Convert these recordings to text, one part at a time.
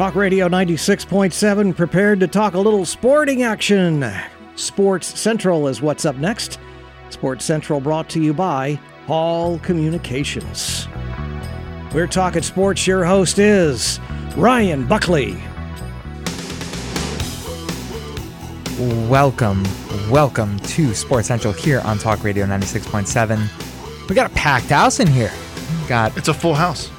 Talk Radio 96.7, prepared to talk a little sporting action. Sports Central is what's up next. Sports Central brought to you by Hall Communications. We're talking sports. Your host is Ryan Buckley. Welcome, welcome to Sports Central here on Talk Radio 96.7. We got a packed house in here. Got It's a full house.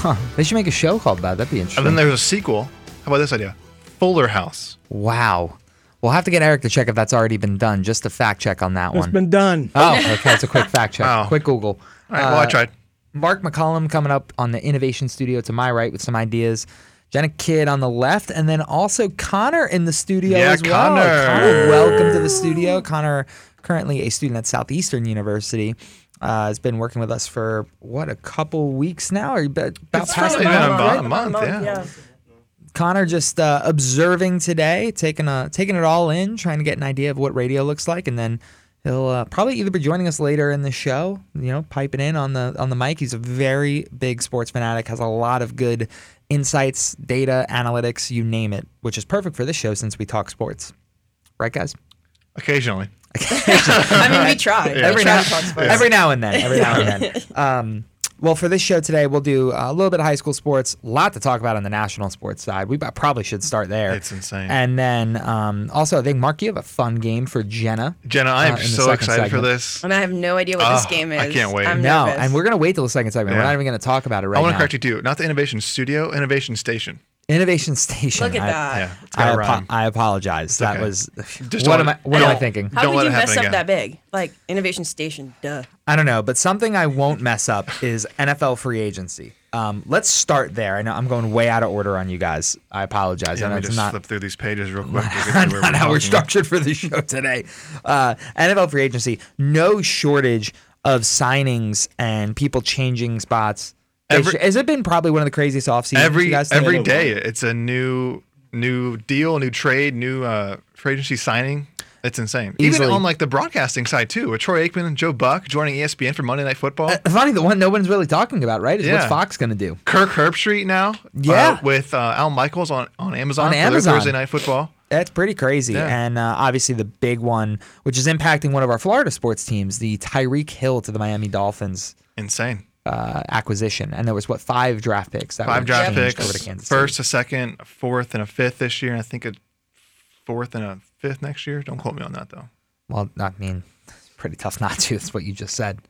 Huh, they should make a show called that. That'd be interesting. And then there's a sequel. How about this idea? Fuller House. wow. We'll have to get Eric to check if that's already been done. Just a fact check on that It's one. been done. oh, okay. It's a quick fact check. Wow. Quick Google. All right, well, I Uh, tried. Mark McCollum coming up on the Innovation Studio to my right with some ideas. Jenna Kidd on the left, and then also Connor in the studio Yeah, as well. Connor. Connor, welcome to the studio. Connor, currently a student at Southeastern University, uh, has been working with us for what a couple weeks now, or about It's past probably a month, right? a month, yeah. Connor just uh, observing today, taking a taking it all in, trying to get an idea of what radio looks like, and then he'll uh, probably either be joining us later in the show, you know, piping in on the on the mic. He's a very big sports fanatic, has a lot of good insights, data, analytics, you name it, which is perfect for this show since we talk sports, right, guys? Occasionally. I mean, we try. We Every try now, to talk sports. every now and then. Every now and then. Um, well, for this show today, we'll do a little bit of high school sports, a lot to talk about on the national sports side. We probably should start there. It's insane. And then um, also, I think, Mark, you have a fun game for Jenna. Jenna, I uh, am in the so second excited for this. and I have no idea what this Oh, game is. I can't wait. I'm No, nervous. and we're going to wait till the second segment. We're not even going to talk about it right now. I want to correct you too. Not the Innovation Studio, Innovation Station. Innovation Station. Look at I, that. Yeah, it's I, got to apo- rhyme. I apologize. that okay. was. Just what am I? What am I thinking? How Don't could you mess up again. that big? Like Innovation Station, duh. I don't know, but something I won't mess up is NFL free agency. Um, let's start there. I know I'm going way out of order on you guys. I apologize. Yeah, I let me just not flip through these pages real quick. to get to not where how we're talking. structured for the show today. Uh, NFL free agency, no shortage of signings and people changing spots. Every- Has it been probably one of the craziest off seasons? Every you guys every day, it's a new new deal, new trade, new uh, free agency signing. It's insane. Easily. Even on like the broadcasting side too, with Troy Aikman and Joe Buck joining ESPN for Monday Night Football. Uh, Funny, the one no one's really talking about, right? Is what's Yeah. Fox going to do? Kirk Herbstreit now, Yeah. uh, with uh, Al Michaels on on Amazon On for Amazon. Thursday Night Football. That's pretty crazy. Yeah. And uh, obviously, the big one, which is impacting one of our Florida sports teams, the Tyreek Hill to the Miami Dolphins Insane. Uh, acquisition. And there was, what, five draft picks? That Five were draft picks, Over to Kansas City. first, a second, a fourth, and a fifth this year. And I think a fourth and a fifth next year. Don't quote me on that though. Well, I mean, it's pretty tough not to. It's what you just said.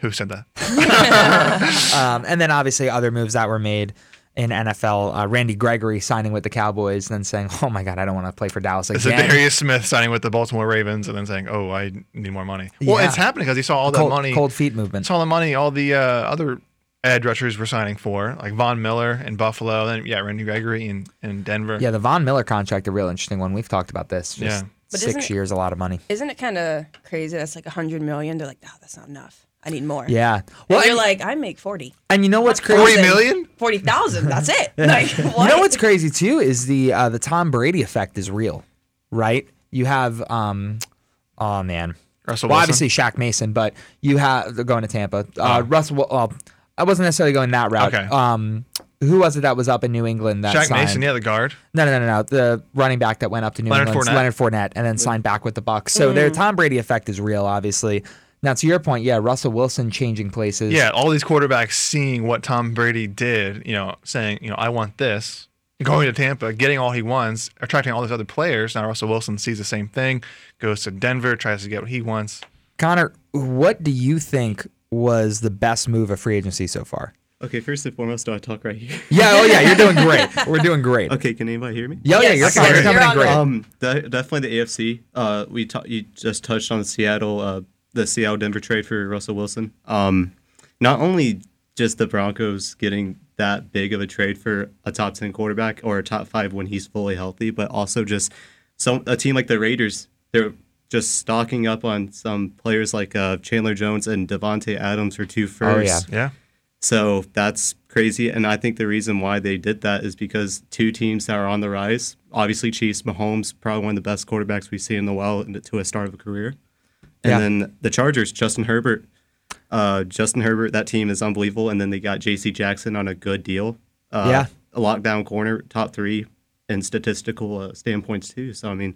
Who said that? Um, and then obviously other moves that were made in NFL. Uh, Randy Gregory signing with the Cowboys, and then saying, "Oh my God, I don't want to play for Dallas It's again." Darius Smith signing with the Baltimore Ravens and then saying, "Oh, I need more money." Well, Yeah. it's happening because he saw all that cold, money. cold feet movement. Saw all the money all the uh, other edge rushers were signing for, like Von Miller in Buffalo. Then yeah, Randy Gregory in, in Denver. Yeah, the Von Miller contract, a real interesting one. We've talked about this. Just Yeah. But six isn't it- years, a lot of money. Isn't it kind of crazy? That's like a hundred million. They're like, oh, that's not enough. I need more. Yeah. Well, Well, you're and, like, I make forty. and you know what's crazy? 40 million? Forty thousand. That's it. Like, what? You know what's crazy too is the uh, the Tom Brady effect is real, right? You have um, oh man, Russell well Wilson? obviously Shaq Mason, but you have they're going to Tampa. Uh, Russell, well, I wasn't necessarily going that route. Okay. Um, who was it that was up in New England that Shaq signed? Mason, yeah, the guard. No, no, no, no, no. The running back that went up to New Leonard England, Fournette. Leonard Fournette, and then signed back with the Bucs. So their Tom Brady effect is real, obviously. Now to your point, yeah, Russell Wilson changing places. Yeah, all these quarterbacks seeing what Tom Brady did, you know, saying, you know, I want this, going to Tampa, getting all he wants, attracting all these other players. Now Russell Wilson sees the same thing, goes to Denver, tries to get what he wants. Connor, what do you think was the best move of free agency so far? Okay, first and foremost, do I talk right here? Yeah, oh yeah, you're doing great. We're doing great. Okay, can anybody hear me? Yeah, oh, yeah, you're, I can you're coming in great. Um, definitely the AFC. Uh, we ta- you just touched on Seattle, uh, the Seattle Denver trade for Russell Wilson. Um, not only just the Broncos getting that big of a trade for a top ten quarterback or a top five when he's fully healthy, but also just some a team like the Raiders. They're just stocking up on some players like uh, Chandler Jones and Davante Adams for two firsts. Oh, yeah. Yeah. So that's crazy. And I think the reason why they did that is because two teams that are on the rise, obviously Chiefs, Mahomes, probably one of the best quarterbacks we see in the world to a start of a career. And Yeah. then the Chargers, Justin Herbert. Uh, Justin Herbert, that team is unbelievable. And then they got J.C. Jackson on a good deal. Uh, Yeah. a lockdown corner, top three in statistical uh, standpoints too. So I mean,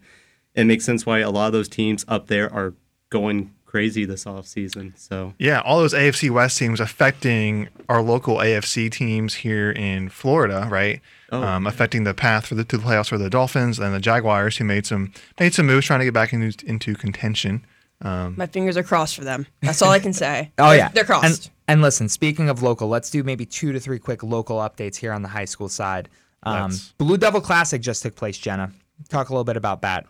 it makes sense why a lot of those teams up there are going crazy this off season. So Yeah, all those AFC West teams affecting our local AFC teams here in Florida, right? Oh. Um, affecting the path for the to the playoffs for the Dolphins and the Jaguars, who made some made some moves trying to get back into into contention. Um, My fingers are crossed for them. That's all I can say. Oh They're- yeah, they're crossed. And, and listen, speaking of local, let's do maybe two to three quick local updates here on the high school side. Um, Blue Devil Classic just took place. Jenna, talk a little bit about that.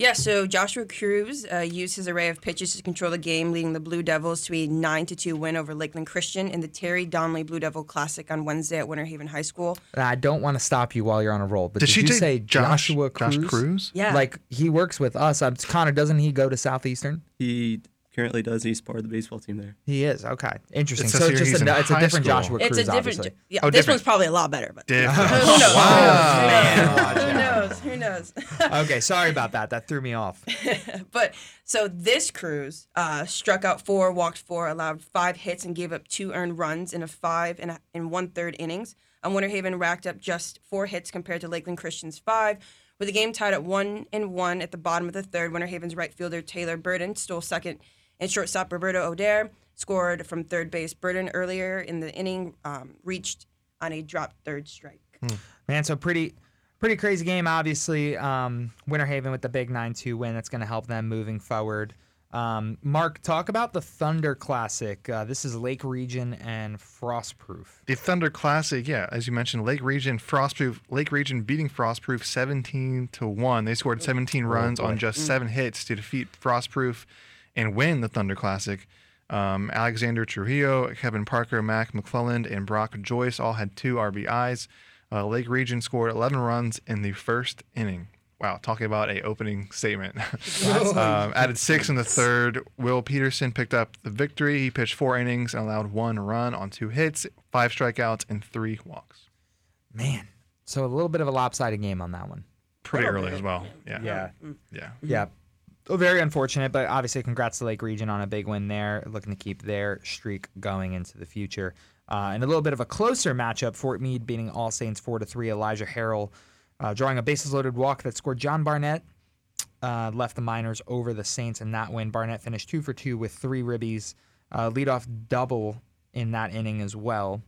Yeah, so Joshua Cruz uh, used his array of pitches to control the game, leading the Blue Devils to a 9 to 2 win over Lakeland Christian in the Terry Donnelly Blue Devil Classic on Wednesday at Winter Haven High School. I don't want to stop you while you're on a roll, but Did did, she you say Josh- Joshua Josh Cruz? Cruz? Yeah. Like he works with us. Connor, doesn't he go to Southeastern? he currently does. He's part of the baseball team there. He is okay. Interesting. It so says it's just a, in it's a different school. Joshua It's Cruz, a different. obviously. Yeah, Oh, this different. one's probably a lot better, but different. who knows? Wow. Who knows? Who knows? okay, sorry about that. That threw me off. But so this Cruz uh, struck out four, walked four, allowed five hits, and gave up two earned runs in a five and in one third innings. And Winter Haven racked up just four hits compared to Lakeland Christian's five. With the game tied at one and one at the bottom of the third, Winter Haven's right fielder Taylor Burden stole second, and shortstop Roberto O'Dare scored from third base. Burden earlier in the inning um, reached on a dropped third strike. Man, so pretty pretty crazy game. Obviously, um, Winter Haven with the big 9-2 win. That's going to help them moving forward. Um, Mark, talk about the Thunder Classic. Uh, this is Lake Region and Frostproof. The Thunder Classic, yeah, as you mentioned, Lake Region Frostproof, Lake Region beating Frostproof 17 to 1. They scored 17 runs on just 7 hits to defeat Frostproof and win the Thunder Classic. Um, Alexander Trujillo, Kevin Parker, Mac McClelland, and Brock Joyce all had two RBIs. Uh, Lake Region scored 11 runs in the first inning. Wow, talking about a opening statement. um, added six in the third. Will Peterson picked up the victory. He pitched four innings and allowed one run on two hits, five strikeouts, and three walks. Man, so a little bit of a lopsided game on that one. Pretty early as well. Yeah. Yeah. Yeah. Yeah. Oh, very unfortunate, but obviously, congrats to Lake Region on a big win there. Looking to keep their streak going into the future. Uh, and a little bit of a closer matchup: Fort Meade beating All Saints four to three. Elijah Harrell uh, drawing a bases-loaded walk that scored John Barnett. Uh, left the Miners over the Saints in that win. Barnett finished two for two with three ribbies, uh, leadoff double in that inning as well.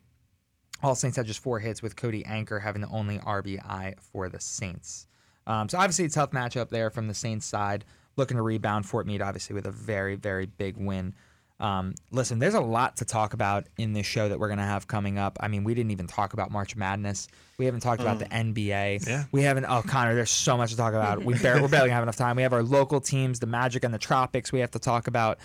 All Saints had just four hits, with Cody Anchor having the only RBI for the Saints. Um, so obviously a tough matchup there from the Saints side. Looking to rebound Fort Meade, obviously with a very very big win. Um, listen, there's a lot to talk about in this show that we're gonna have coming up. I mean, we didn't even talk about March Madness. We haven't talked about the NBA. Yeah. We haven't. Oh, Connor, there's so much to talk about. We barely, we're barely have enough time. We have our local teams, the Magic and the Tropics. We have to talk about,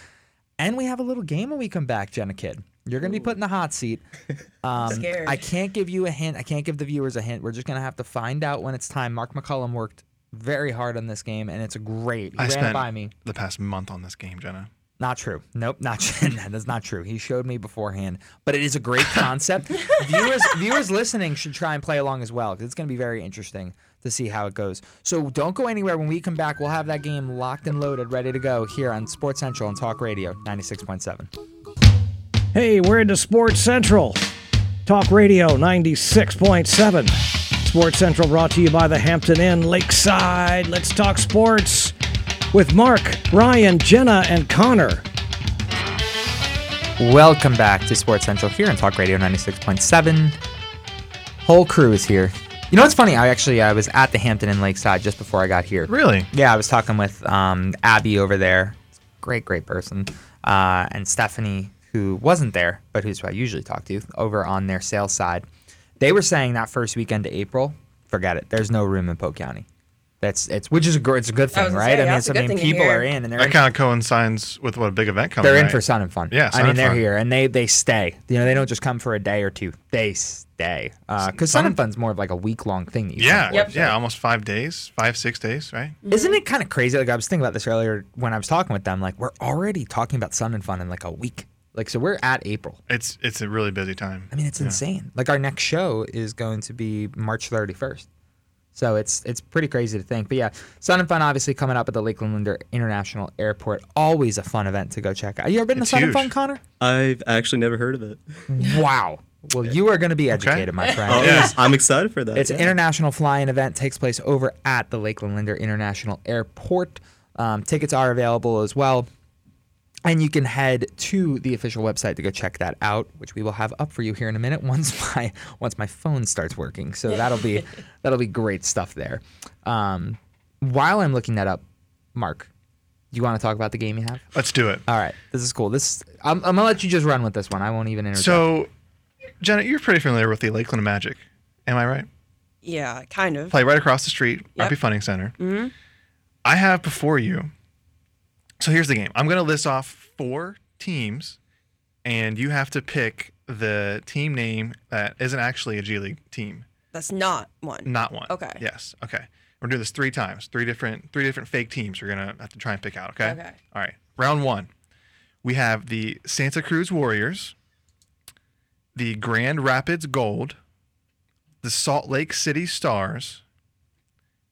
and we have a little game when we come back, Jenna Kid. You're gonna be put in the hot seat. Um, Scared. I can't give you a hint. I can't give the viewers a hint. We're just gonna have to find out when it's time. Mark McCullum worked very hard on this game, and it's great. He I ran spent by me. the past month on this game, Jenna. Not true. Nope, not true. That's not true. He showed me beforehand, but it is a great concept. viewers, viewers listening should try and play along as well because it's going to be very interesting to see how it goes. So don't go anywhere. When we come back, we'll have that game locked and loaded, ready to go here on Sports Central and Talk Radio ninety six point seven. Hey, we're into Sports Central. Talk Radio 96.7. Sports Central brought to you by the Hampton Inn Lakeside. Let's talk sports with Mark, Ryan, Jenna, and Connor. Welcome back to Sports Central here on Talk Radio 96.7. Whole crew is here. You know what's funny? I actually I was at the Hampton Inn Lakeside just before I got here. Really? Yeah, I was talking with um, Abby over there. Great, great person. Uh, and Stephanie, who wasn't there, but who's who I usually talk to, over on their sales side. They were saying that first weekend of April, forget it. There's no room in Polk County. That's it's which is a gr- it's a good thing, right? say, I mean, it's, a I good mean, people are in and they're That in, kind of coincides with what a big event coming. they're in right? for Sun and Fun. Yeah, I mean and they're Fun. here and they they stay. You know, they don't just come for a day or two. They stay uh, because Sun Sun- and Fun's more of like a week long thing. That you Yeah, Yep. yeah, almost five days, five six days, right? for. Isn't it kind of crazy? Like I was thinking about this earlier when I was talking with them. Like we're already talking about Sun and Fun in like a week. Like so we're at April. It's it's a really busy time. I mean, it's insane. Like our next show is going to be March 31st. So it's it's pretty crazy to think. But yeah, Sun and Fun obviously coming up at the Lakeland Linder International Airport. Always a fun event to go check out. You ever been It's to Sun and. Fun, Connor? I've actually never heard of it. Wow. Well, you are going to be educated, my friend. Oh, It is- I'm excited for that. It's yeah. an international flying event. Takes place over at the Lakeland Linder International Airport. Um, tickets are available as well, and you can head to the official website to go check that out, which we will have up for you here in a minute once my once my phone starts working. So that'll be that'll be great stuff there. Um, while I'm looking that up, Mark, do you want to talk about the game you have? Let's do it. All right, this is cool. This I'm, I'm gonna let you just run with this one. I won't even interrupt. So, Jenna, you're pretty familiar with the Lakeland Magic. Am I right? Yeah, kind of. Play right across the street, Yep. RP Funding Center. I have before you. So here's the game. I'm going to list off four teams, and you have to pick the team name that isn't actually a G League team. That's not one. Not one. Okay. Yes. Okay. We're doing this three times. Three different three different fake teams. We're gonna have to try and pick out. Okay. Okay. All right. Round one. We have the Santa Cruz Warriors, the Grand Rapids Gold, the Salt Lake City Stars,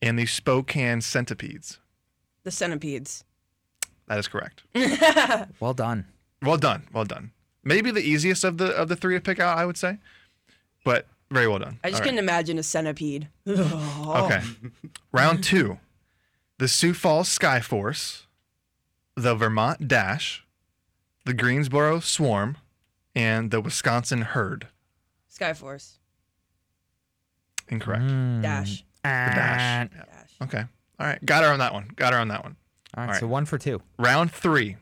and the Spokane Centipedes. The centipedes. That is correct. well done. Well done. Well done. Maybe the easiest of the of the three to pick out, I would say, but very well done. I just All right. couldn't imagine a centipede. Okay. Round two. The Sioux Falls Sky Force, the Vermont Dash, the Greensboro Swarm, and the Wisconsin Herd. Skyforce. Incorrect. Mm. Dash. The Dash. Yeah. Dash. Okay. All right. Got her on that one. Got her on that one. All right, All right. so one for two. Round three.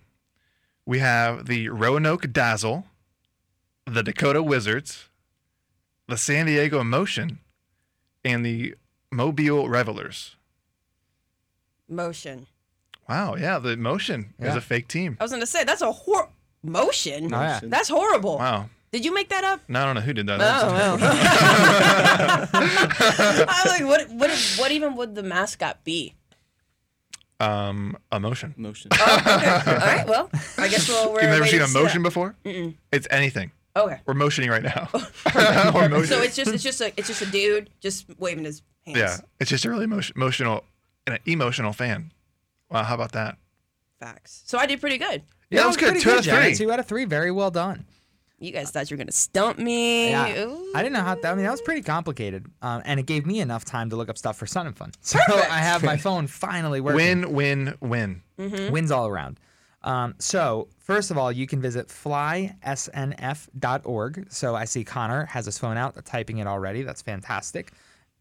We have the Roanoke Dazzle, the Dakota Wizards, the San Diego Emotion, and the Mobile Revelers. Motion. Wow. Yeah. The Emotion is Yeah. a fake team. I was gonna say that's a hor motion. Oh, yeah. That's horrible. Wow. Did you make that up? No, I don't know who did that. Oh, That's- well. I'm like, what, what, what even would the mascot be? Um, emotion. motion. Oh, okay. All right. Well, I guess we'll. We're You've never seen a to see motion that. before? It's anything. Okay. We're motioning right now. Or motion- So it's just it's just a it's just a dude just waving his hands. yeah, it's just a really emotion, emotional, an emotional fan. Wow, how about that? Facts. So I did pretty good. Yeah, that was good. pretty Two out of Janet. three. Two out of three. Very well done. You guys thought you were gonna stump me. Yeah. Ooh. I didn't know how. That, I mean, that was pretty complicated, um, and it gave me enough time to look up stuff for Sun and Fun. So Perfect. I have my phone finally working. Win, win, win. Wins all around. Um, so first of all, you can visit flysnf.org. So I see Connor has his phone out, typing it already. That's fantastic.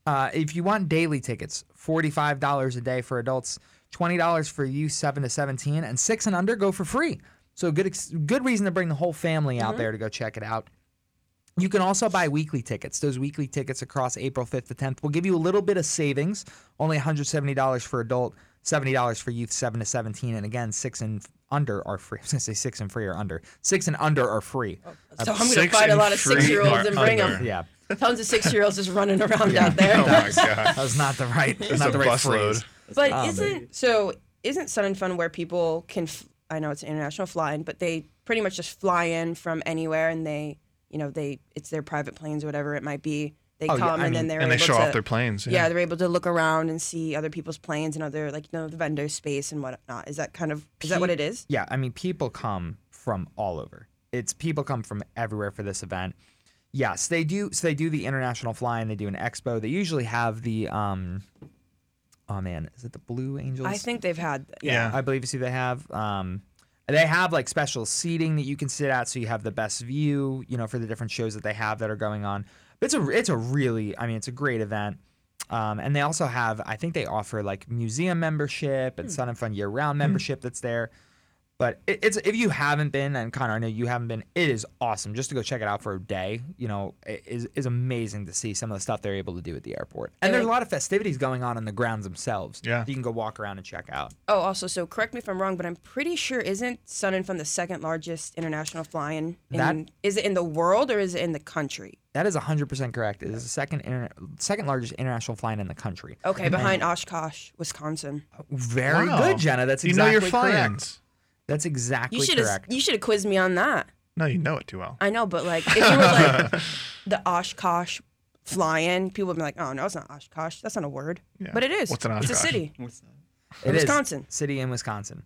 Uh, if you want daily tickets, forty-five dollars a day for adults, twenty dollars for you seven to seventeen, and six and under go for free. So good, ex- good reason to bring the whole family out mm-hmm. there to go check it out. You can also buy weekly tickets. Those weekly tickets across April 5th to 10th will give you a little bit of savings. Only $170 for adult, $70 for youth 7 to 17. And again, 6 and under are free. I was going to say 6 and free or under. 6 and under are free. Oh, uh, so I'm gonna find a lot of six year olds and bring under. them. Yeah. Tons of six year olds just running around out there. Oh my god. That was not the right, It's not the right bus load. phrase. But Oh, isn't so? Isn't Sun and Fun where people can? F- I know it's an international flying, but they pretty much just fly in from anywhere, and they, you know, they it's their private planes, whatever it might be. They Oh, come I and then they're And they show to, off their planes. yeah. they're able to look around and see other people's planes and other like you know the vendor space and whatnot. Is that kind of is that what it is? Yeah, I mean, people come from all over. It's people come from everywhere for this event. Yes, they do. So they do the international flying. They do an expo. They usually have the um. Oh man, is it the Blue Angels? I think they've had Yeah. I believe you see they have. Um, they have like special seating that you can sit at, so you have the best view. You know, for the different shows that they have that are going on. But it's a it's a really, I mean, it's a great event. Um, and they also have, I think they offer like museum membership and Sun and Fun year round membership that's there. But it, it's if you haven't been, and Connor, I know you haven't been, it is awesome just to go check it out for a day. You know, it is is amazing to see some of the stuff they're able to do at the airport. And there's a lot of festivities going on in the grounds themselves. Yeah. that you can go walk around and check out. Oh, also, so correct me if I'm wrong, but I'm pretty sure isn't Sun and Fun the second largest international flying? In, That- is it in the world or is it in the country? That is 100% correct. It is the second interna- second largest international flying in the country. Okay, behind Oshkosh, Wisconsin. Very Wow. good, Jenna. That's You exactly know your correct. Fly-ins. That's exactly You correct. you should have quizzed me on that. No, you know it too well. I know, but like if you were like the Oshkosh fly-in, people would be like, "Oh no, it's not Oshkosh. That's not a word." Yeah. But it is. What's an Oshkosh? It's a city. What's that? It is Wisconsin. city in Wisconsin.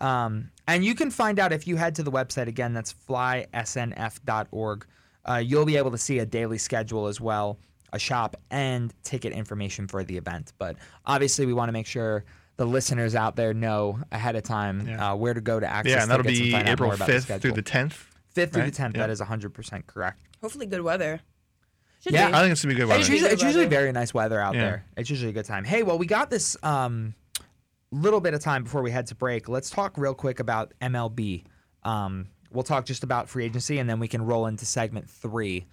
Um, and you can find out if you head to the website again. That's flysnf.org. uh, you'll be able to see a daily schedule as well, a shop, and ticket information for the event. But obviously, we want to make sure the listeners out there know ahead of time Yeah. uh, where to go to access Yeah, and that'll be find April the 5th through the 10th. 5th through right? the 10th. Yeah. That is 100% correct. Hopefully, good weather. Should Yeah, be. I think it's gonna be good weather. Should be usually, it's usually very nice weather out Yeah. there. It's usually a good time. Hey, well, we got this um, little bit of time before we head to break. Let's talk real quick about MLB. Um, we'll talk just about free agency, and then we can roll into segment three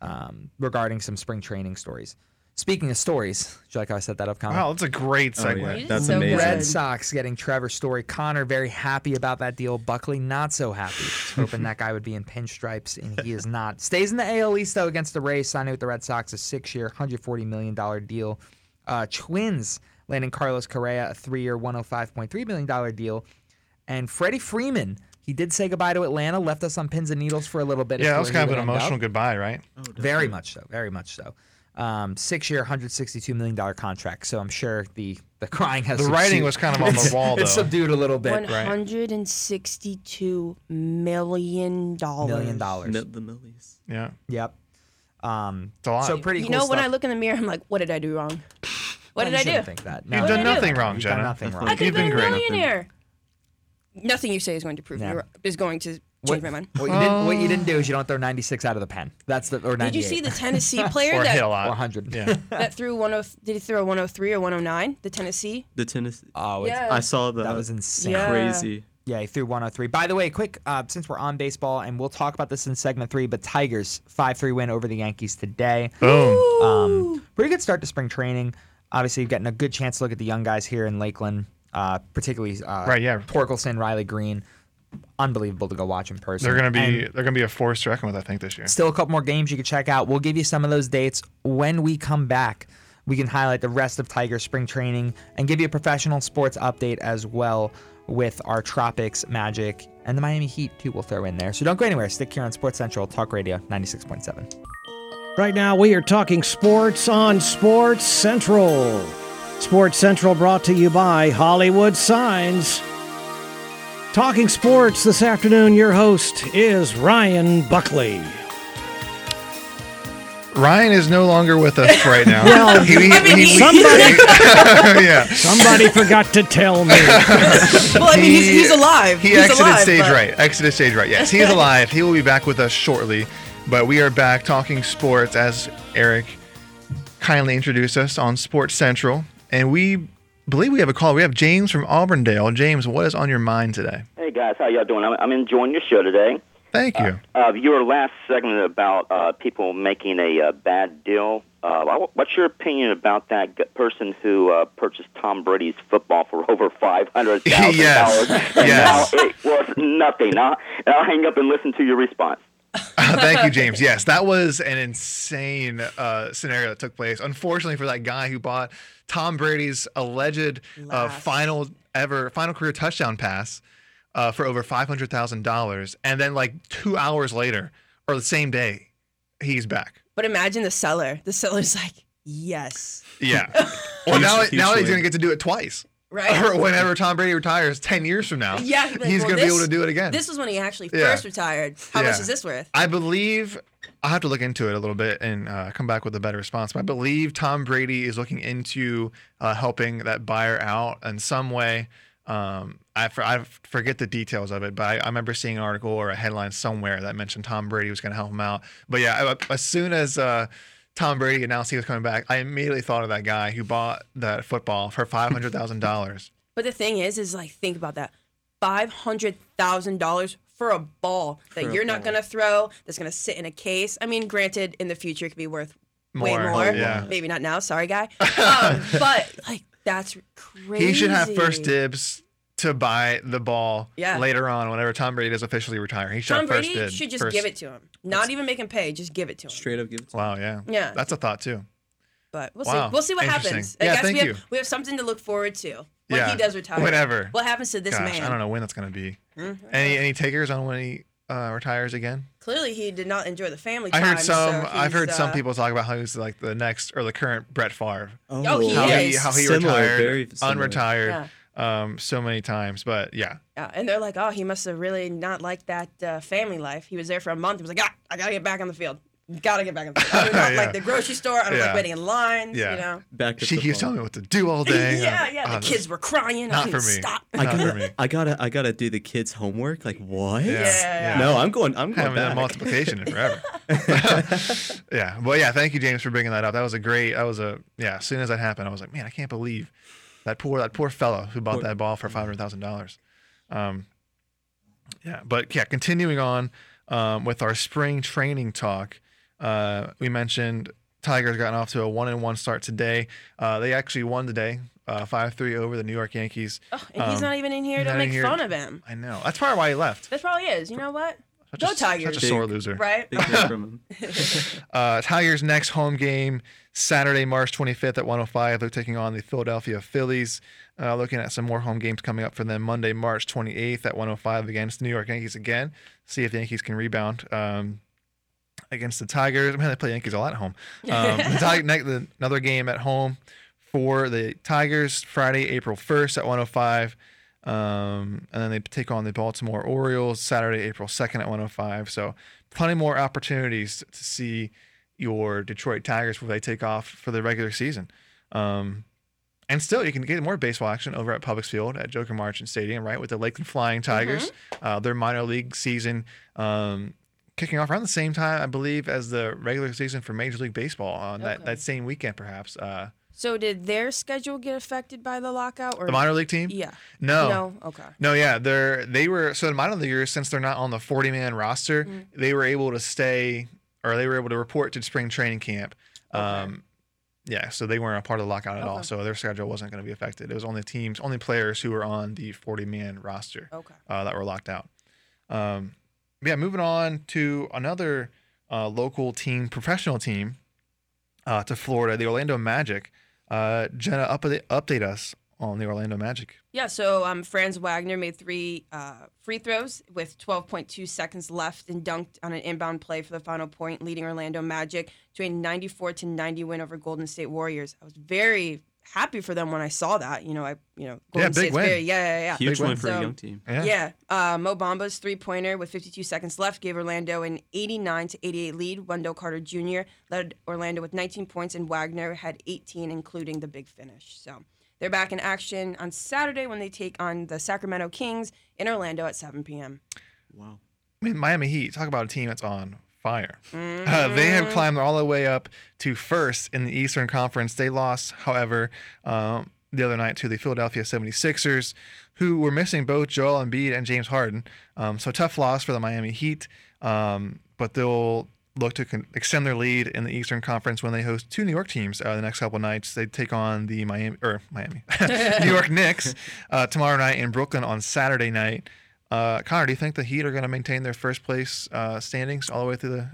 um, regarding some spring training stories. Speaking of stories, do you like how I set that up, Connor? Wow, that's a great Oh, segue. yeah. That's so amazing. Red Sox getting Trevor Story. Connor very happy about that deal. Buckley not so happy. Hoping that guy would be in pinstripes, and he is not. Stays in the AL East though against the Rays. Signing with the Red Sox, a six-year, 140 million dollar deal. Uh, Twins landing Carlos Correa, a three-year, 105.3 million dollar deal, and Freddie Freeman. He did say goodbye to Atlanta, left us on pins and needles for a little bit. Yeah, that was kind of an end up. emotional goodbye, right? Very much so. Very much so. Um, six-year, 162 million dollar contract. So I'm sure the the crying has The subdued- writing was kind of on the It's- wall, It's though. subdued a little bit. One hundred and sixty-two million dollars. Million dollars. Mil- the millies. Yeah, Yep. Um, it's a lot. so pretty You cool know, when stuff. I look in the mirror, I'm like, what did I do wrong? What No, did you I shouldn't do? Think that. You've done did I do? nothing wrong, You've Jenna. done nothing wrong. I could You've have been been a great. millionaire. Nothing you say is going to prove Yeah. you're, is going to change What, my mind. what you didn't what you didn't do is you don't throw 96 out of the pen. That's the or 98. Did you see the Tennessee player or hit a that, lot. or 100? Yeah. that threw 10? Did he throw 103 or 109? The Tennessee. The Tennessee. Oh, it's, Yeah. I saw the. that was insane. Yeah. crazy. Yeah, he threw 103. By the way, quick, uh, since we're on baseball, and we'll talk about this in segment three, but Tigers 5 3 win over the Yankees today. Boom. Um, pretty good start to spring training. Obviously, you're getting a good chance to look at the young guys here in Lakeland, uh, particularly uh, Right, yeah. Torkelson, Riley Greene. Unbelievable to go watch in person. They're gonna be And they're gonna be a force to reckon with, I think, this year. still a couple more games you can check out. We'll give you some of those dates when we come back. We can highlight the rest of Tiger spring training and give you a professional sports update as well with our Tropics, Magic, and the Miami Heat too. We'll throw in there. So don't go anywhere. Stick here on Sports Central Talk Radio 96.7. Right now, we are talking sports on Sports Central. Sports Central brought to you by Hollywood Signs. Talking sports this afternoon, your host is Ryan Buckley. Ryan is no longer with us right now. Well, He- he- I mean, he- he- Somebody, yeah. somebody forgot to tell me. Well, I mean, he's, he's alive. He he's exited alive, stage but- right. Exited stage right. Yes, he is alive. he will be back with us shortly. But we are back talking sports as Eric kindly introduced us on Sports Central, and we believe we have a call. We have James from Auburndale. James, what is on your mind today? Hey guys, how y'all doing? I'm, I'm enjoying your show today. Thank you. Uh, your last segment about uh, people making a uh, bad deal. Uh, what's your opinion about that g- person who uh, purchased Tom Brady's football for over five hundred thousand Yes. dollars, and Yes. now it was nothing? I'll, I'll hang up and listen to your response. Thank you, James. Yes, that was an insane uh, scenario that took place. Unfortunately, for that guy who bought Tom Brady's alleged uh, final ever final career touchdown pass uh, for over five hundred thousand dollars, and then like two hours later or the same day, he's back. But imagine the seller. The seller's like, yes. Yeah. well, now now he's gonna get to do it twice. Right. Or whenever Tom Brady retires, ten years from now, Yeah, like, he's well, gonna be able to do it again. This was when he actually Yeah. first retired. How Yeah. much is this worth? I believe I'll have to look into it a little bit and uh, come back with a better response. But I believe Tom Brady is looking into uh, helping that buyer out in some way. Um, I, for, I forget the details of it, but I, I remember seeing an article or a headline somewhere that mentioned Tom Brady was going to help him out. But yeah, as soon as uh, Tom Brady announced he was coming back, I immediately thought of that guy who bought that football for five hundred thousand dollars. But the thing is, is like, think about that. $500,000 for a ball that For you're not ball. going to throw, that's going to sit in a case. I mean, granted, in the future, it could be worth way More, more. yeah. Maybe not now. Sorry, guy. Um, but, like, that's crazy. He should have first dibs to buy the ball Yeah. later on whenever Tom Brady does officially retire. He should Tom first Brady dibs. should just first- give it to him. Not even make him pay. Just give it to him. Straight up give it to Wow, yeah. Yeah. That's a thought too. But we'll Wow. see. We'll see what happens. I Yeah, guess thank we have, you. we have something to look forward to when yeah. he does retire. Whenever. What happens to this Gosh, man? I don't know when that's going to be. Mhm. Any any takers on when he uh, retires again? Clearly, he did not enjoy the family I heard some. so I've heard he's, some uh, people talk about how he's like the next or the current Brett Favre. Oh, he How he is. how he Similar, retired, very similar. unretired. Yeah. Um, so many times. But yeah, Yeah, and they're like, oh, he must have really not liked that uh, family life. He was there for a month. He was like, ah, I gotta get back on the field. Gotta get back on the field. I do not Yeah. like the grocery store. I don't Yeah. like waiting in lines. Yeah. You know. Back to she keeps football. telling me what to do all day. yeah, yeah. Uh, The kids were crying. Not couldn't for me. Stop. I Not for gotta, me. I gotta, I gotta do the kids' homework. Like what? Yeah. yeah No, I'm going. I'm going haven't done back. multiplication in forever. yeah, well, yeah. Thank you, James, for bringing that up. That was a great. That was a yeah. As soon as that happened, I was like, man, I can't believe that poor that poor fellow who bought Poor- that ball for five hundred thousand dollars. Um, yeah, but yeah, continuing on um, with our spring training talk, uh, we mentioned Tigers gotten off to a one and one start today. Uh, they actually won today, five three over the New York Yankees. Oh, and he's Um, not even in here to make here. fun of him. I know that's probably why he left. That probably is. You know what? Such Go a, Tigers. Such a sore loser. Right? Big hit from him. Uh, Tigers' next home game Saturday, March 25th at 105. They're taking on the Philadelphia Phillies. Uh, looking at some more home games coming up for them Monday, March 28th at 105 against the New York Yankees again. See if the Yankees can rebound um, against the Tigers. Man, they play Yankees a lot at home. Um, the Tig- ne- the, another game at home for the Tigers Friday, April 1st at 105. Um, and then they take on the Baltimore Orioles Saturday, April 2nd at 105. So plenty more opportunities to see your Detroit Tigers before they take off for the regular season. Um, and still, you can get more baseball action over at Publix Field at Joker Marchant Stadium, right? With the Lakeland Flying Tigers, uh, their minor league season um, kicking off around the same time, I believe, as the regular season for Major League Baseball on that, that same weekend, perhaps. Uh, So did their schedule get affected by the lockout? Or the minor league team? Yeah. No. No. Okay. No, yeah, they're they were so the minor leaguers since they're not on the forty man roster, Mm-hmm. they were able to stay or they were able to report to spring training camp. Um, yeah, so they weren't a part of the lockout at all, so their schedule wasn't going to be affected. It was only teams, only players who were on the forty man roster Okay. uh, that were locked out. Um, yeah, moving on to another uh, local team, professional team, uh, to Florida, the Orlando Magic. Uh, Jenna, update, update us on the Orlando Magic. Yeah, so um, Franz Wagner made three uh, free throws with 12.2 seconds left and dunked on an inbound play for the final point, leading Orlando Magic to a 94 to 90 win over Golden State Warriors. I was very happy for them when I saw that. You know, I you know Golden big State's win. very yeah yeah yeah. Huge Big win. win for So- a young team. Yeah. Yeah, uh, Mo Bamba's three pointer with 52 seconds left gave Orlando an 89 to 88 lead. Wendell Carter Jr. led Orlando with 19 points, and Wagner had 18, including the big finish. So they're back in action on Saturday when they take on the Sacramento Kings in Orlando at 7 p.m. Wow. I mean, Miami Heat, talk about a team that's on fire. Uh, they have climbed all the way up to first in the Eastern Conference. They lost, however, um, the other night to the Philadelphia 76ers, who were missing both Joel Embiid and James Harden. Um, so tough loss for the Miami Heat, um, but they'll look to con- extend their lead in the Eastern Conference when they host two New York teams uh, the next couple nights. They take on the Miami or Miami, New York Knicks uh, tomorrow night in Brooklyn on Saturday night. Uh, Connor, do you think the Heat are going to maintain their first place uh, standings all the way through the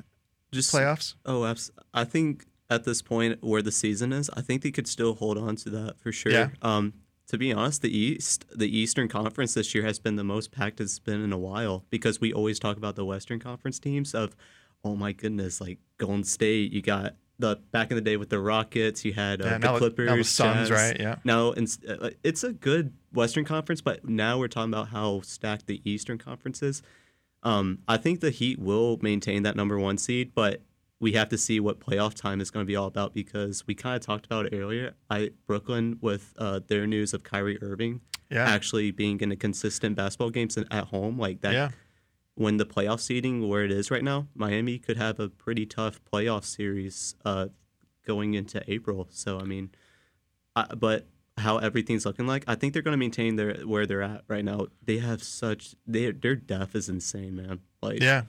Just playoffs? Oh, abs- I think at this point where the season is, I think they could still hold on to that for sure. Yeah. Um, to be honest, the East, the Eastern Conference this year has been the most packed it's been in a while because we always talk about the Western Conference teams of, oh my goodness, like Golden State. You got the back in the day with the Rockets. You had uh, Yeah, the Clippers, now the Suns, right? Yeah. Now it's, uh, it's a good Western Conference, but now we're talking about how stacked the Eastern Conference is. Um, I think the Heat will maintain that number one seed, but we have to see what playoff time is going to be all about because we kind of talked about it earlier. I Brooklyn with uh, their news of Kyrie Irving Yeah. actually being in a consistent basketball games at home like that. Yeah. When the playoff seeding where it is right now, Miami could have a pretty tough playoff series uh, going into April. So I mean, I, but how everything's looking like, I think they're going to maintain their where they're at right now. They have such they their depth is insane, man. Like Yeah.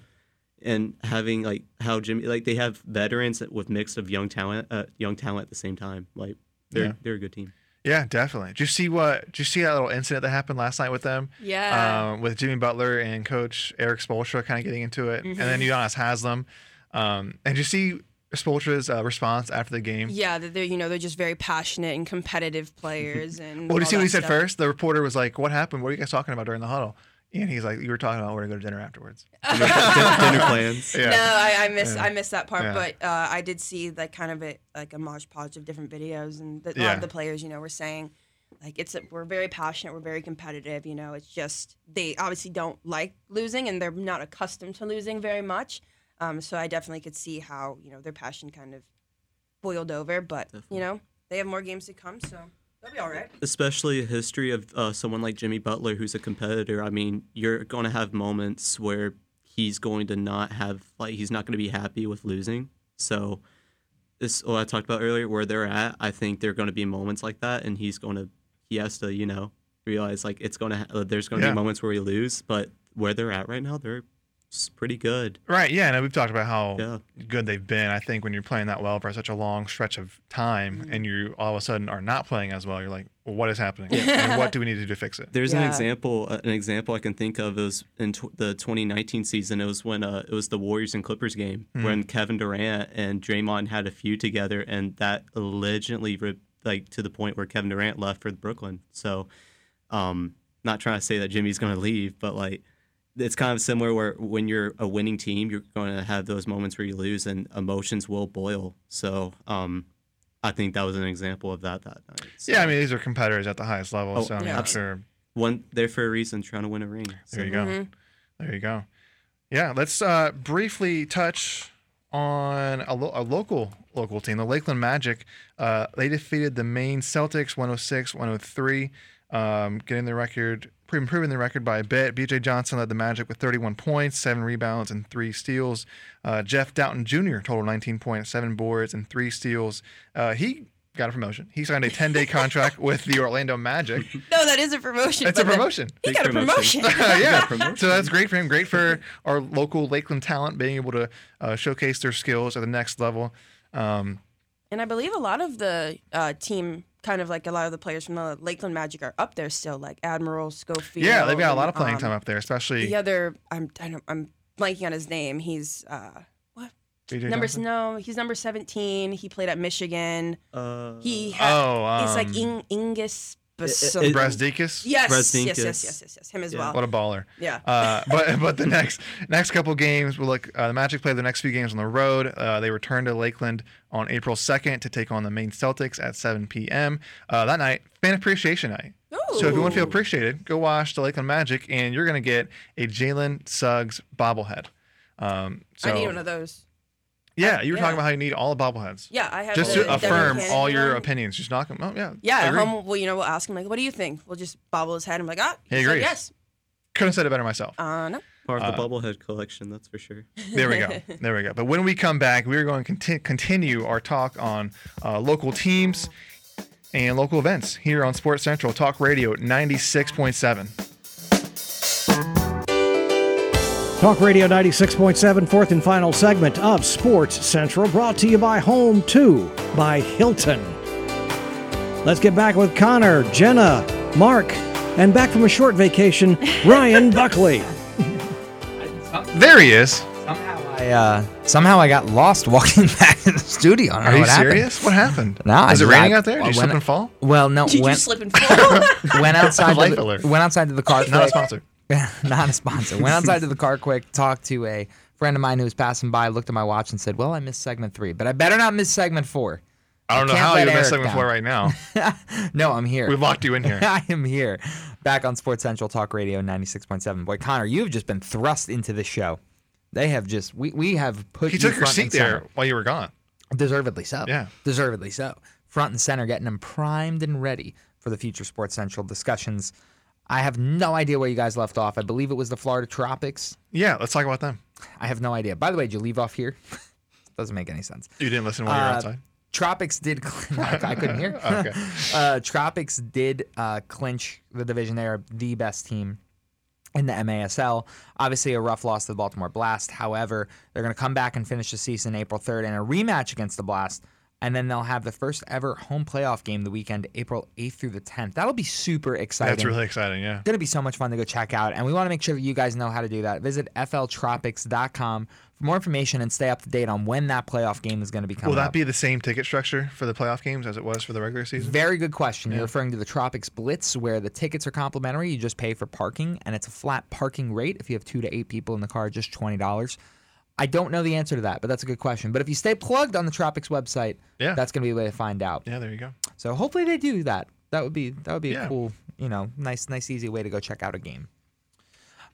and having like how Jimmy like they have veterans with mix of young talent, uh, young talent at the same time. Like they're Yeah. they're a good team. Yeah, definitely. Did you see what? Did you see that little incident that happened last night with them? Yeah. Um, with Jimmy Butler and Coach Erik Spoelstra kind of getting into it, and Mm-hmm. then Udonis Haslam. Um, and did you see Spoelstra's uh, response after the game? yeah, that they're you know they're just very passionate and competitive players. And Well, did you see what he said stuff. first? The reporter was like, "What happened? What are you guys talking about during the huddle?" And he's like, "You were talking about we're gonna go to dinner afterwards." Dinner, dinner plans. Yeah. No, I, I miss I missed that part, Yeah. but uh, I did see like kind of a like a mosh podge of different videos, and the, a lot of the players, you know, were saying, Like it's we're very passionate, we're very competitive. You know, it's just they obviously don't like losing and they're not accustomed to losing very much. Um, so I definitely could see how you know their passion kind of boiled over. But you know, they have more games to come, so they'll be all right. especially a history of uh, someone like Jimmy Butler, who's a competitor. I mean, you're going to have moments where he's going to not have like he's not going to be happy with losing. So this what I talked about earlier, where they're at, I think there are going to be moments like that, and he's going to he has to you know realize like it's going to ha- uh, there's going to Yeah. be moments where we lose, but where they're at right now, they're s- pretty good. Right. Yeah. And we've talked about how Yeah. good they've been. I think when you're playing that well for such a long stretch of time Mm-hmm. and you all of a sudden are not playing as well, you're like, well, what is happening? and what do we need to do to fix it? There's an example. uh, An example I can think of is in tw- the 2019 season. It was when uh, it was the Warriors and Clippers game when Kevin Durant and Draymond had a feud together, and that allegedly re- like to the point where Kevin Durant left for Brooklyn. So, um, not trying to say that Jimmy's going to leave, but like it's kind of similar where when you're a winning team, you're going to have those moments where you lose and emotions will boil. So, um, I think that was an example of that that night. So, Yeah. I mean, these are competitors at the highest level. Oh, so I mean, yeah. I'm sure. one there for a reason, trying to win a ring. So. There you go. There you go. Yeah. Let's uh, briefly touch on a, lo- a local local team, the Lakeland Magic. Uh, they defeated the Maine Celtics 106 103, um, getting the record, improving the record by a bit. BJ Johnson led the Magic with 31 points, seven rebounds, and three steals. Uh, Jeff Dowtin Jr. total 19 points, seven boards, and three steals. Uh, he got a promotion. He signed a 10 day contract with the Orlando Magic. No, that is a promotion. It's a promotion. He got a promotion. promotion. yeah. So that's great for him. Great for our local Lakeland talent being able to uh, showcase their skills at the next level. Um, And I believe a lot of the uh, team, kind of like a lot of the players from the Lakeland Magic, are up there still, like Admiral Schofield. yeah, they've got a lot of playing um, time up there, especially The other, I'm, I don't, I'm blanking on his name. He's uh, what BJ number? Johnson. No, he's number 17. He played at Michigan. Uh, He had, Oh, he's like um, In, Ingus. Bas- it- it- Brazdeikis. yes, yes, yes, yes, yes, yes, him as Yeah. well. What a baller. yeah. Uh, but but the next next couple games, we'll look. Uh, the Magic play the next few games on the road. Uh, they return to Lakeland on April second to take on the Maine Celtics at 7 p.m. Uh, that night, fan appreciation night. So if you want to feel appreciated, go watch the Lakeland Magic, and you're gonna get a Jalen Suggs bobblehead. Um, so I need one of those. Yeah, you were yeah. talking about how you need all the bobbleheads. Yeah, I have Just to affirm Cannon all your one. opinions. Just knock them. Oh yeah. Yeah, at Agree. home, well, you know, we'll ask him like, "What do you think?" We'll just bobble his head. I'm like, "Ah, He said agrees. yes." Couldn't have said it better myself. Uh, no. part of the bobblehead collection, that's for sure. There we go. There we go. But when we come back, we're going to conti- continue our talk on uh, local teams and local events here on Sports Central Talk Radio 96.7. Talk Radio 96.7, fourth and final segment of Sports Central, brought to you by Home 2 by Hilton. Let's get back with Connor, Jenna, Mark, and back from a short vacation, Ryan Buckley. There he is. Somehow I uh, somehow I got lost walking back to the studio. I don't know Are you what happened. serious? What happened? No, I Is it just- raining I- out there? Did I you slip went- and fall? Well, no. Did went, you slip and fall? went outside. to the, alert. went outside to the car. Not a sponsor. not a sponsor. Went outside to the car quick, talked to a friend of mine who was passing by, looked at my watch and said, "Well, I missed segment three, but I better not miss segment four. I don't know how you missed Eric segment four right now. no, I'm here. We've locked you in here. I am here, back on Sports Central Talk Radio 96.7. Boy, Connor, you've just been thrust into this show. They have just we we have put He you took your seat there while you were gone. Deservedly so. Yeah. Deservedly so. Front and center, getting them primed and ready for the future Sports Central discussions. I have no idea where you guys left off. I believe it was the Florida Tropics. Yeah, let's talk about them. I have no idea. By the way, did you leave off here? Doesn't make any sense. You didn't listen while you were Uh, outside. Tropics did. I I couldn't hear. Okay. uh, Tropics did uh, clinch the division. They are the best team in the MASL. Obviously, a rough loss to the Baltimore Blast. However, they're going to come back and finish the season April 3rd in a rematch against the Blast. And then they'll have the first ever home playoff game the weekend, April 8th through the 10th. That'll be super exciting. That's really exciting. Yeah. Going to be so much fun to go check out. And we want to make sure that you guys know how to do that. Visit fltropics.com for more information and stay up to date on when that playoff game is going to be coming Will that up. be the same ticket structure for the playoff games as it was for the regular season? Very good question. You're referring to the Tropics Blitz, where the tickets are complimentary. You just pay for parking, and it's a flat parking rate. If you have two to eight people in the car, just twenty dollars. I don't know the answer to that, but that's a good question. But if you stay plugged on the Tropics website, Yeah. that's going to be a way to find out. Yeah, there you go. So hopefully they do that. that would be that would be Yeah. a cool, you know, nice nice easy way to go check out a game.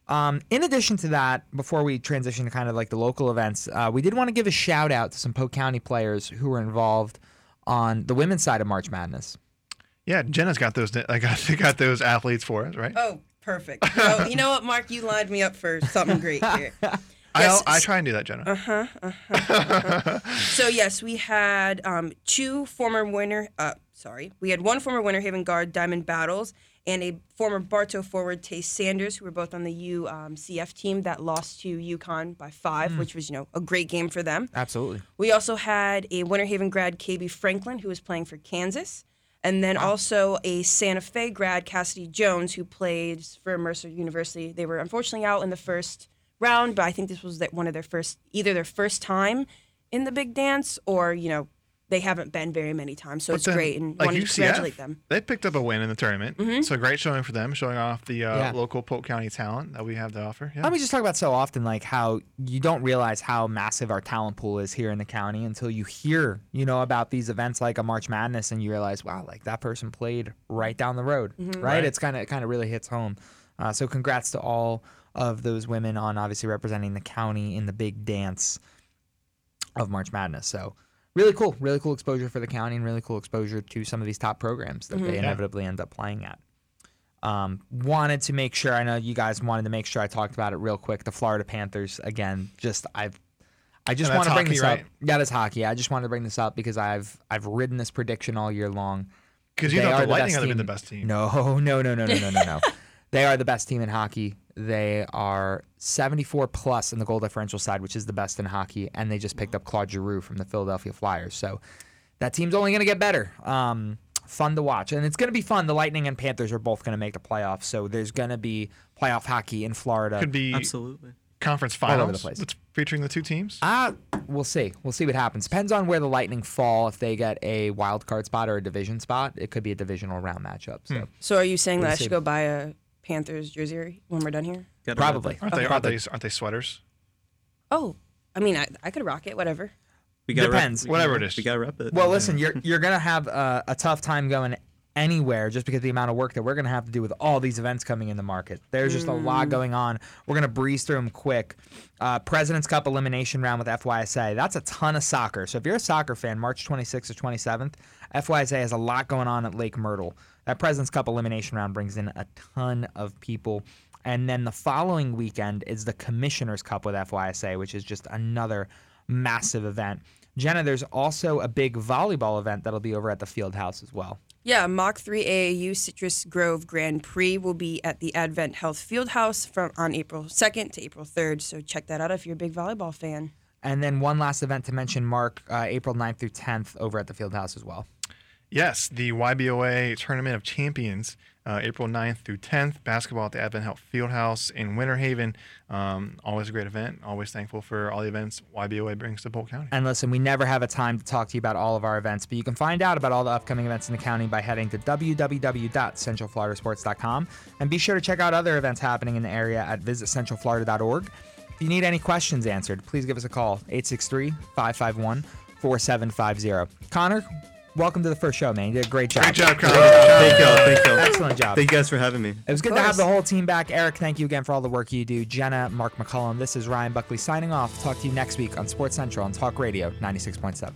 Um, in addition to that, before we transition to kind of like the local events, uh, we did want to give a shout out to some Polk County players who were involved on the women's side of March Madness. Yeah, Jenna's got those. I got got those athletes for us, right? Oh, perfect. So, you know what, Mark? You lined me up for something great here. I Yes, I try and do that, Jenna. Uh huh. Uh huh. So yes, we had um, two former winner. Uh, sorry, we had one former winner, Haven guard, Diamond Battles, and a former Bartow forward, Tace Sanders, who were both on the UCF um, team that lost to UConn by five, which was you know a great game for them. Absolutely. We also had a Winter Haven grad, KB Franklin, who was playing for Kansas. And then also a Santa Fe grad, Cassidy Jones, who played for Mercer University. They were unfortunately out in the first round, but I think this was that one of their first, either their first time in the big dance, or you know, they haven't been very many times. So But it's then, great, and like wanted to congratulate them. Mm-hmm. They picked up a win in the tournament. So great showing for them, showing off the uh, Yeah. local Polk County talent that we have to offer. Yeah. Let me just talk about so often, like how you don't realize how massive our talent pool is here in the county until you hear, you know, about these events like a March Madness, and you realize, wow, like that person played right down the road, right? Right. It's kind of, it kind of really hits home. Uh, so congrats to all of those women on obviously representing the county in the big dance of March Madness. So really cool, really cool exposure for the county, and really cool exposure to some of these top programs that they inevitably end up playing at. Um, wanted to make sure. I know you guys wanted to make sure I talked about it real quick. The Florida Panthers again. Just I've. I just want to bring hockey, this right? up. That is hockey. I just wanted to bring this up because I've I've ridden this prediction all year long. Because you They thought the Lightning would have been the best team. No, no, no, no, no, no, no, no. they are the best team in hockey. They are 74 plus in the goal differential side, which is the best in hockey, and they just picked up Claude Giroux from the Philadelphia Flyers. So that team's only going to get better. Um, fun to watch, and it's going to be fun. The Lightning and Panthers are both going to make the playoffs, so there's going to be playoff hockey in Florida. Could be Absolutely. conference over the place. with- featuring the two teams. Ah, we'll see. We'll see what happens. Depends on where the Lightning fall. If they get a wild card spot or a division spot, it could be a divisional round matchup. So So are you saying that We'll I see. should go buy a Panthers jersey when we're done here? Gotta probably. Aren't they? Aren't they? Aren't they sweaters? Oh, I mean, I, I could rock it, whatever. We gotta rep- Depends. we Whatever it is. We gotta rep it. Well, listen, you're you're gonna have a, a tough time going anywhere just because of the amount of work that we're gonna have to do with all these events coming in the market. There's just a lot going on. We're gonna breeze through them quick. Uh, President's Cup elimination round with FYSA. That's a ton of soccer. So if you're a soccer fan, March 26th or 27th, FYSA has a lot going on at Lake Myrtle. That President's Cup elimination round brings in a ton of people. And then the following weekend is the Commissioner's Cup with FYSA, which is just another massive event. Jenna, there's also a big volleyball event that'll be over at the Field House as well. Yeah, Mach 3 AAU Citrus Grove Grand Prix will be at the Advent Health Fieldhouse from on April 2nd to April 3rd. So check that out if you're a big volleyball fan. And then one last event to mention, Mark, uh, April 9th through 10th over at the Field House as well. Yes, the YBOA Tournament of Champions, uh, April 9th through 10th. Basketball at the Advent Health Fieldhouse in Winter Haven. Um, always a great event. Always thankful for all the events YBOA brings to Polk County. And listen, we never have a time to talk to you about all of our events, but you can find out about all the upcoming events in the county by heading to www.centralfloridasports.com. And be sure to check out other events happening in the area at visitcentralflorida.org. If you need any questions answered, please give us a call 863 551 4750. Connor, welcome to the first show, man. You did a great job. Great job, Connor. Thank y'all. Thank y'all. Excellent job. Thank you guys for having me. It was good to have the whole team back. Eric, thank you again for all the work you do. Jenna, Mark McCullum, this is Ryan Buckley signing off. Talk to you next week on Sports Central on Talk Radio 96.7.